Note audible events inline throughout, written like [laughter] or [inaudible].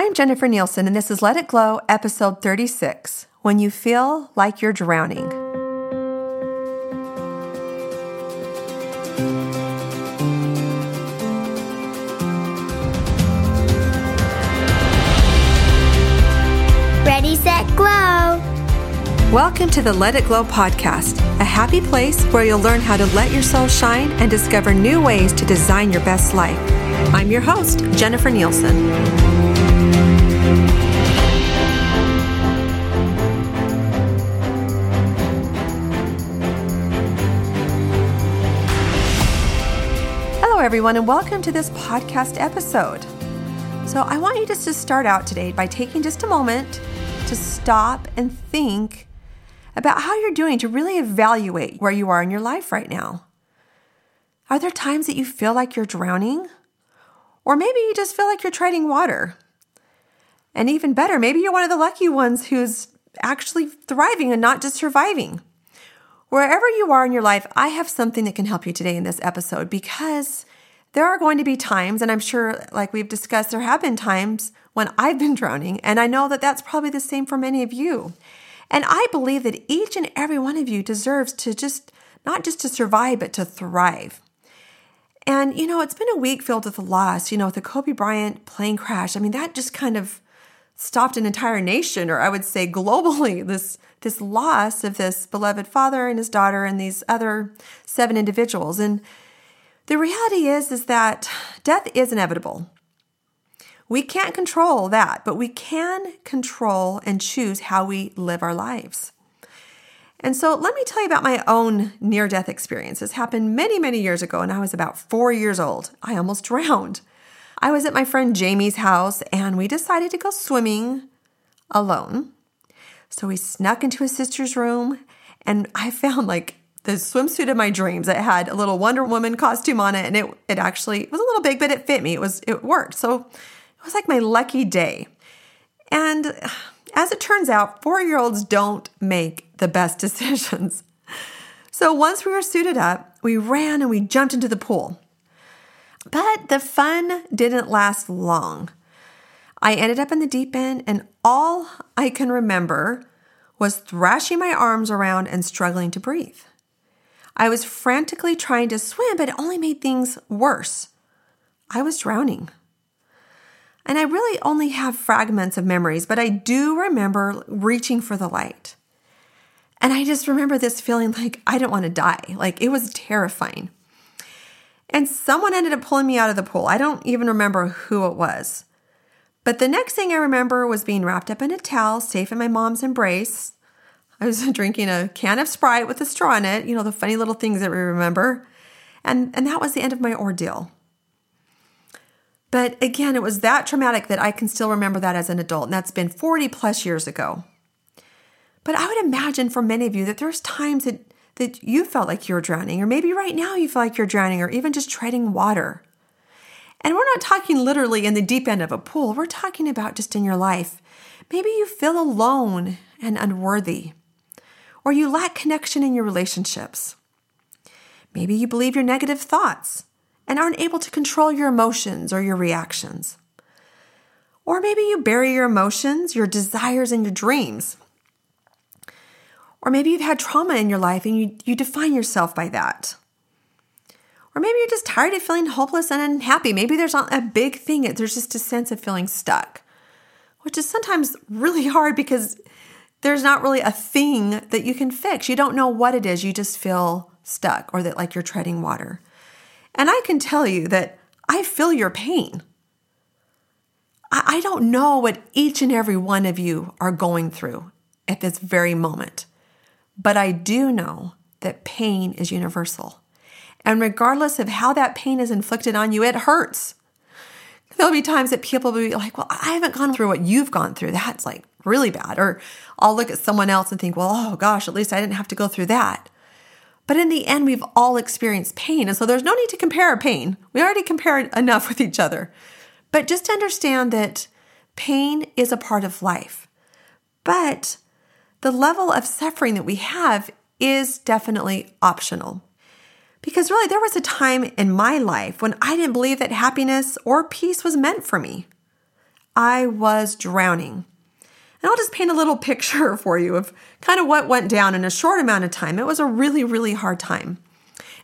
I'm Jennifer Nielsen, and this is Let It Glow, episode 36 When You Feel Like You're Drowning. Ready, set, glow. Welcome to the Let It Glow podcast, a happy place where you'll learn how to let yourself shine and discover new ways to design your best life. I'm your host, Jennifer Nielsen. Everyone, and welcome to this podcast episode. So, I want you just to start out today by taking just a moment to stop and think about how you're doing to really evaluate where you are in your life right now. Are there times that you feel like you're drowning? Or maybe you just feel like you're treading water. And even better, maybe you're one of the lucky ones who's actually thriving and not just surviving. Wherever you are in your life, I have something that can help you today in this episode because there are going to be times, and I'm sure, like we've discussed, there have been times when I've been drowning, and I know that that's probably the same for many of you. And I believe that each and every one of you deserves to just not just to survive, but to thrive. And, you know, it's been a week filled with loss, you know, with the Kobe Bryant plane crash. I mean, that just kind of stopped an entire nation, or I would say globally, [laughs] this this loss of this beloved father and his daughter and these other seven individuals. And the reality is is that death is inevitable. We can't control that, but we can control and choose how we live our lives. And so let me tell you about my own near death experience. This happened many, many years ago, and I was about four years old. I almost [laughs] drowned. I was at my friend Jamie's house, and we decided to go swimming alone. So we snuck into his sister's room, and I [laughs] found like the swimsuit of my dreams. It had a little Wonder Woman costume on it, and it it actually was a little big, but it fit me. It was it worked. So it was like my lucky day. And as it turns out, four year olds don't make the best [laughs] decisions. So once we were suited up, we ran and we jumped into the pool. But the fun didn't last long. I ended up in the deep end, and all I can remember was thrashing my arms around and struggling to breathe. I was frantically trying to swim, but it only made things worse. I was drowning. And I really only have fragments of memories, but I do remember reaching for the light. And I just remember this feeling like I didn't want to die. Like it was terrifying. And someone ended up pulling me out of the pool. I don't even remember who it was. But the next thing I remember was being wrapped up in a towel, safe in my mom's embrace. I was [laughs] drinking a can of Sprite with a straw in it, you know, the funny little things that we remember. And, and that was the end of my ordeal. But again, it was that traumatic that I can still remember that as an adult, and that's been 40 plus years ago. But I would imagine for many of you that there's times that, that you felt like you're drowning, or maybe right now you feel like you're drowning, or even just treading water. And we're not talking literally in the deep end of a pool, we're talking about just in your life. Maybe you feel alone and unworthy, or you lack connection in your relationships. Maybe you believe your negative thoughts and aren't able to control your emotions or your reactions. Or maybe you bury your emotions, your desires, and your dreams. Or maybe you've had trauma in your life and you, you define yourself by that. Or maybe you're just tired of feeling hopeless and unhappy. Maybe there's not a big thing, there's just a sense of feeling stuck, which is sometimes really hard because there's not really a thing that you can fix. You don't know what it is, you just feel stuck or that like you're treading water. And I can tell you that I feel your pain. I don't know what each and every one of you are going through at this very moment, but I do know that pain is universal. And regardless of how that pain is inflicted on you, it hurts. There'll be times that people will be like, Well, I haven't gone through what you've gone through. That's like really bad. Or I'll look at someone else and think, Well, oh gosh, at least I didn't have to go through that. But in the end, we've all experienced pain. And so there's no need to compare our pain. We already compared [laughs] enough with each other. But just understand that pain is a part of life. But the level of suffering that we have is definitely optional. Because really, there was a time in my life when I didn't believe that happiness or peace was meant for me. I was drowning. And I'll just paint a little [laughs] picture for you of kind of what went down in a short amount of time. It was a really, really hard time.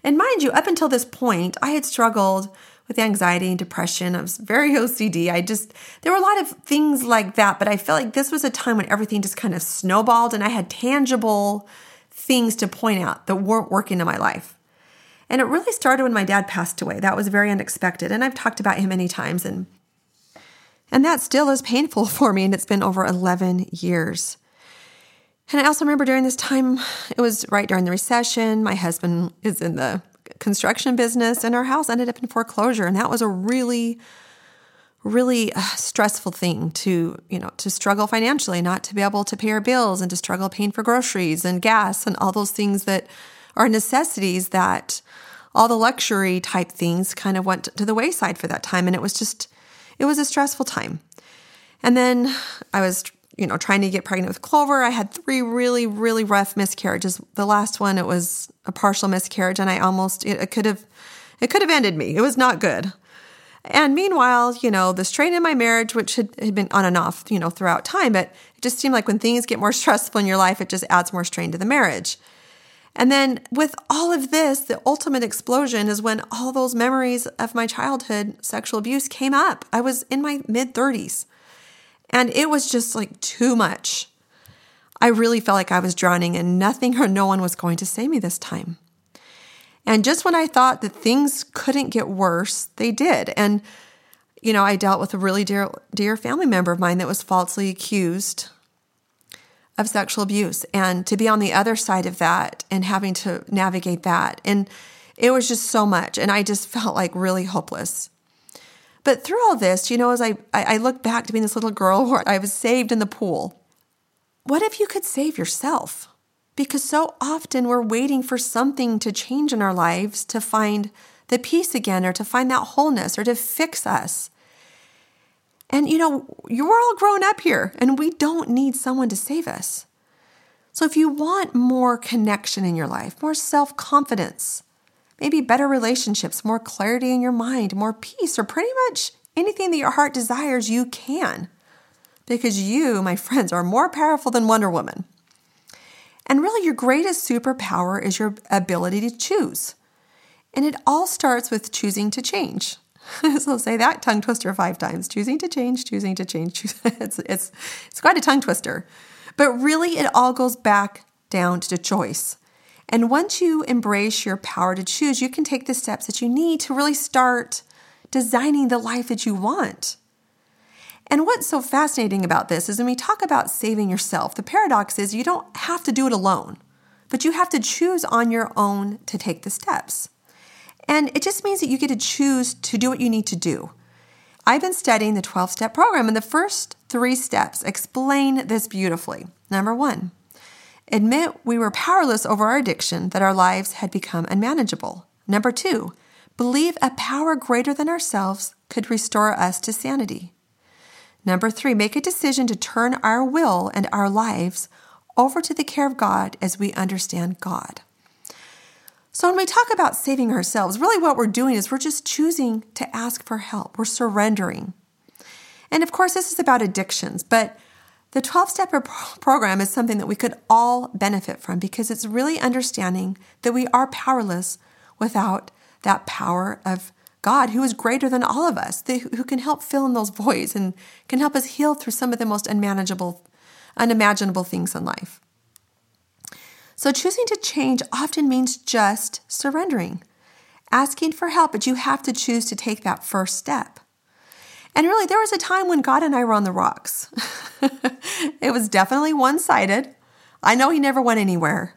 And mind you, up until this point, I had struggled with anxiety and depression. I was very [laughs] OCD. I just, there were a lot of things like that, but I felt like this was a time when everything just kind of snowballed and I had tangible things to point out that weren't working in my life. And it really started when my dad passed away. That was very unexpected. And I've talked about him many times and and that still is painful [laughs] for me and it's been over 11 years. And I also remember during this time, it was right during the recession. My husband is in the construction business and our house ended up in foreclosure. And that was a really, really uh, stressful thing to, you know, to struggle financially, not to be able to pay our bills and to struggle paying for groceries and gas and all those things that are necessities that all the luxury type things kind of went to the wayside for that time. And it was just, it was a stressful time. And then I was you know, trying to get pregnant with Clover. I had three really, really rough miscarriages. The last one, it was a partial miscarriage, and I almost it, it could have it could have ended me. It was not good. And meanwhile, you know, the strain in my marriage, which had, had been on and off, you know, throughout time, but it just seemed like when things get more [laughs] stressful in your life, it just adds more strain to the marriage. And then with all of this, the ultimate explosion is when all those memories of my childhood sexual abuse came up. I was in my mid 30s. And it was just like too much. I really felt like I was drowning and nothing or no one was going to save me this time. And just when I thought that things couldn't get worse, they did. And, you know, I dealt with a really dear, dear family member of mine that was falsely accused of sexual abuse. And to be on the other side of that and having to navigate that. And it was just so much. And I just [laughs] felt like really hopeless. But through all this, you know, as I, I look back to being this little girl [laughs] where I was saved in the pool, what if you could save yourself? Because so often we're waiting for something to change in our lives to find the peace again or to find that wholeness or to fix us. And you know, you're all grown up here and we don't need someone to save us. So if you want more connection in your life, more self confidence, maybe better relationships, more clarity in your mind, more peace, or pretty much anything that your heart desires, you can. Because you, my friends, are more powerful than Wonder Woman. And really, your greatest superpower is your ability to choose. And it all starts with choosing to change. [laughs] so say that tongue twister five times choosing to change, choosing to change. [laughs] it's, it's, it's quite a tongue twister. But really, it all goes back down to the choice. And once you embrace your power to choose, you can take the steps that you need to really start designing the life that you want. And what's so fascinating about this is when we talk about saving yourself, the paradox is you don't have to do it alone, but you have to choose on your own to take the steps. And it just means that you get to choose to do what you need to do. I've been studying the 12 step program, and the first three steps explain this beautifully. Number one, Admit we were powerless over our addiction, that our lives had become unmanageable. Number two, believe a power greater than ourselves could restore us to sanity. Number three, make a decision to turn our will and our lives over to the care of God as we understand God. So, when we talk about saving ourselves, really what we're doing is we're just choosing to ask for help. We're surrendering. And of course, this is about addictions, but the 12 step program is something that we could all benefit from because it's really understanding that we are powerless without that power of God, who is greater than all of us, who can help fill in those voids and can help us heal through some of the most unmanageable, unimaginable things in life. So, choosing to change often means just surrendering, asking for help, but you have to choose to take that first step. And really, there was a time when God and I were on the rocks. [laughs] it was definitely one sided. I know He never went anywhere,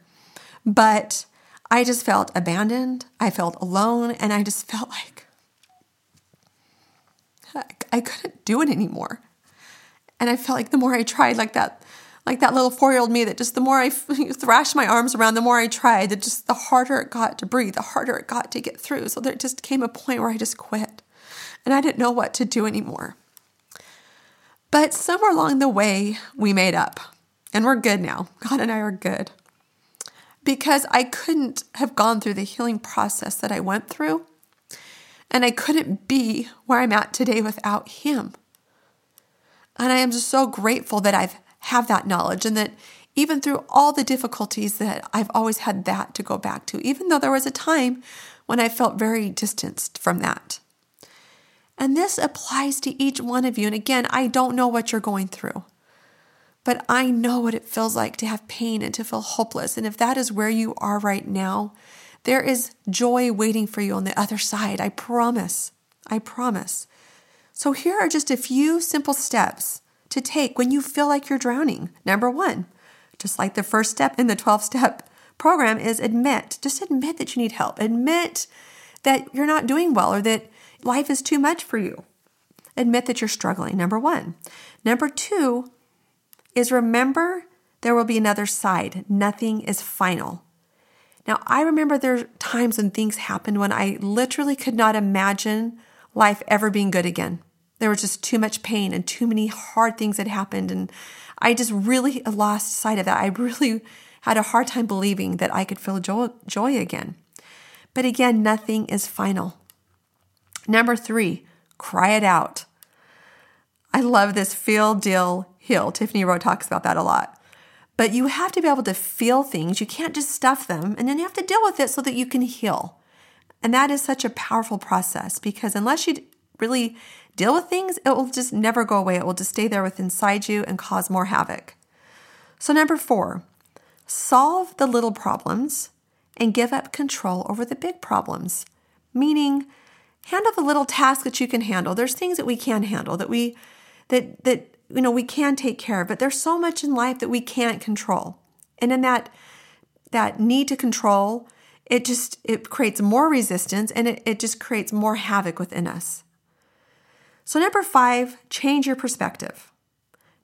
but I just felt abandoned. I felt alone, and I just felt like I couldn't do it anymore. And I felt like the more I tried, like that, like that little four-year-old me, that just the more I [laughs] thrashed my arms around, the more I tried, that just the harder it got to breathe, the harder it got to get through. So there just came a point where I just quit and I didn't know what to do anymore. But somewhere along the way, we made up, and we're good now. God and I are good. Because I couldn't have gone through the healing process that I went through, and I couldn't be where I'm at today without Him. And I am just so grateful that I've have that knowledge and that even through all the difficulties that I've always had that to go back to, even though there was a time when I felt very distanced from that. And this applies to each one of you. And again, I don't know what you're going through, but I know what it feels like to have pain and to feel hopeless. And if that is where you are right now, there is joy waiting for you on the other side. I promise. I promise. So here are just a few simple steps to take when you feel like you're drowning. Number one, just like the first step in the 12 step program, is admit. Just admit that you need help. Admit that you're not doing well or that life is too much for you. Admit that you're struggling. Number one. Number two is remember there will be another side. Nothing is final. Now, I remember there are times when things happened when I literally could not imagine life ever being good again. There was just too much pain and too many hard things had happened. And I just really lost sight of that. I really had a hard time believing that I could feel joy, joy again. But again, nothing is final. Number three, cry it out. I love this feel, deal, heal. Tiffany Rowe talks about that a lot. But you have to be able to feel things. You can't just stuff them, and then you have to deal with it so that you can heal. And that is such a powerful process because unless you really deal with things, it will just never go away. It will just stay there within inside you and cause more havoc. So, number four, solve the little problems and give up control over the big problems. Meaning, handle the little tasks that you can handle. There's things that we can handle that we that that you know we can take care of, but there's so much in life that we can't control. And in that that need to control, it just it creates more resistance and it, it just creates more havoc within us. So, number five, change your perspective.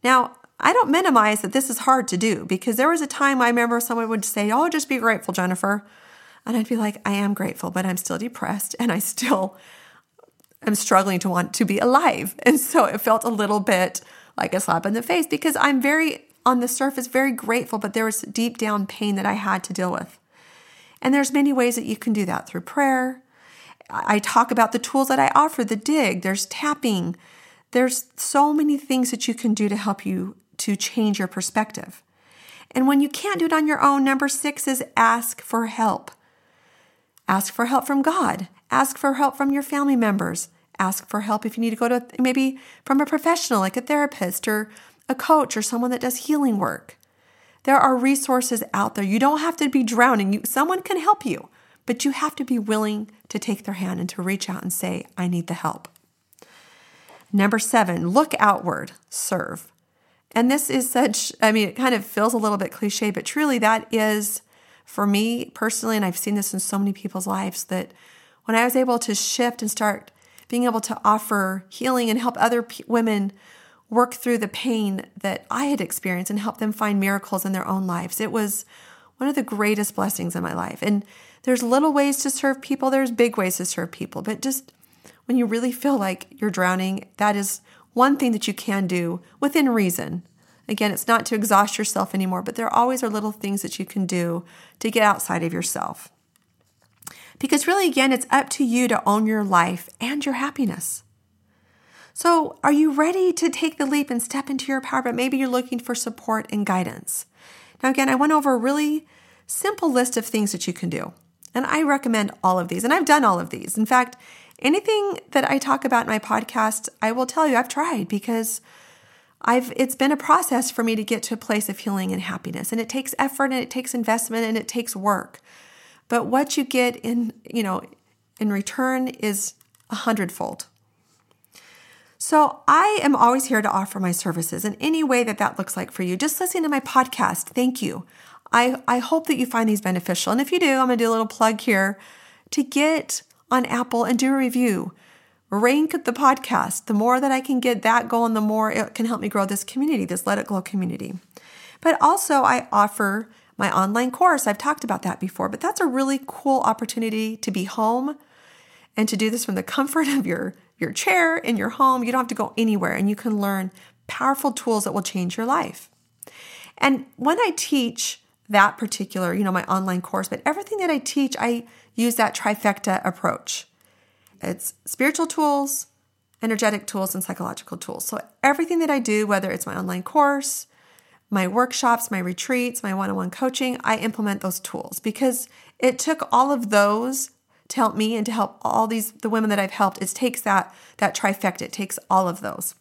Now, I don't minimize that this is hard to do because there was a time I remember someone would say, Oh, just be grateful, Jennifer. And I'd be like, I am grateful, but I'm still depressed and I still am struggling to want to be alive. [laughs] And so it felt a little bit like a slap in the face because I'm very, on the surface, very grateful, but there was deep down pain that I had to deal with. And there's many ways that you can do that through prayer, I talk about the tools that I offer the dig, there's tapping. There's so many things that you can do to help you to change your perspective. And when you can't do it on your own, number six is ask for help. Ask for help from God. Ask for help from your family members. Ask for help if you need to go to maybe from a professional like a therapist or a coach or someone that does healing work. There are resources out there. You don't have to be drowning. You, someone can help you. But you have to be willing to take their hand and to reach out and say, I need the help. Number seven, look outward, serve. And this is such, I mean, it kind of feels a little bit cliche, but truly that is for me personally, and I've seen this in so many people's lives, that when I was able to shift and start being able to offer healing and help other p- women work through the pain that I had experienced and help them find miracles in their own lives, it was one of the greatest blessings in my life. And there's little ways to serve people, there's big ways to serve people, but just when you really feel like you're drowning, that is one thing that you can do within reason. Again, it's not to exhaust yourself anymore, but there always are little things that you can do to get outside of yourself. Because really, again, it's up to you to own your life and your happiness. So, are you ready to take the leap and step into your power? But maybe you're looking for support and guidance. Now, again, I went over really simple list of things that you can do. And I recommend all of these. And I've done all of these. In fact, anything that I talk about in my podcast, I will tell you I've tried because I've it's been a process for me to get to a place of healing and happiness. And it takes effort and it takes investment and it takes work. But what you get in, you know, in return is a hundredfold. So I am always here to offer my services in any way that that looks like for you. Just listening to my podcast, thank you. I, I hope that you find these beneficial. And if you do, I'm going to do a little plug here to get on Apple and do a review. Rank the podcast. The more that I can get that going, the more it can help me grow this community, this Let It Glow community. But also, I offer my online course. I've talked about that before, but that's a really cool opportunity to be home and to do this from the comfort of your, your chair in your home. You don't have to go anywhere and you can learn powerful tools that will change your life. And when I teach, that particular, you know, my online course, but everything that I teach, I use that trifecta approach. It's spiritual tools, energetic tools and psychological tools. So everything that I do, whether it's my online course, my workshops, my retreats, my one-on-one coaching, I implement those tools because it took all of those to help me and to help all these the women that I've helped. It takes that that trifecta. It takes all of those.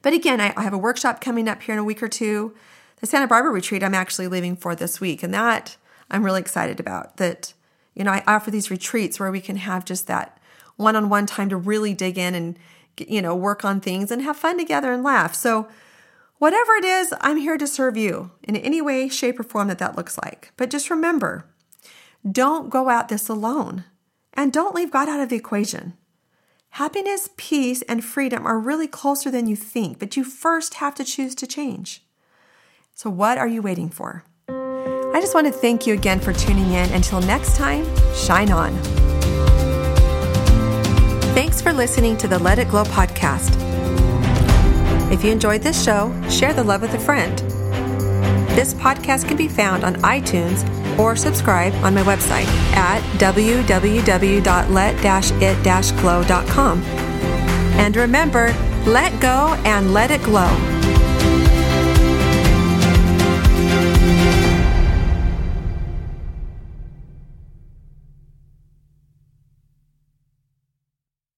But again, I, I have a workshop coming up here in a week or two. The Santa Barbara retreat I'm actually leaving for this week, and that I'm really excited about. That you know I offer these retreats where we can have just that one-on-one time to really dig in and you know work on things and have fun together and laugh. So whatever it is, I'm here to serve you in any way, shape, or form that that looks like. But just remember, don't go out this alone, and don't leave God out of the equation. Happiness, peace, and freedom are really closer than you think, but you first have to choose to change. So, what are you waiting for? I just want to thank you again for tuning in. Until next time, shine on. Thanks for listening to the Let It Glow podcast. If you enjoyed this show, share the love with a friend. This podcast can be found on iTunes or subscribe on my website at www.let-it-glow.com. And remember, let go and let it glow.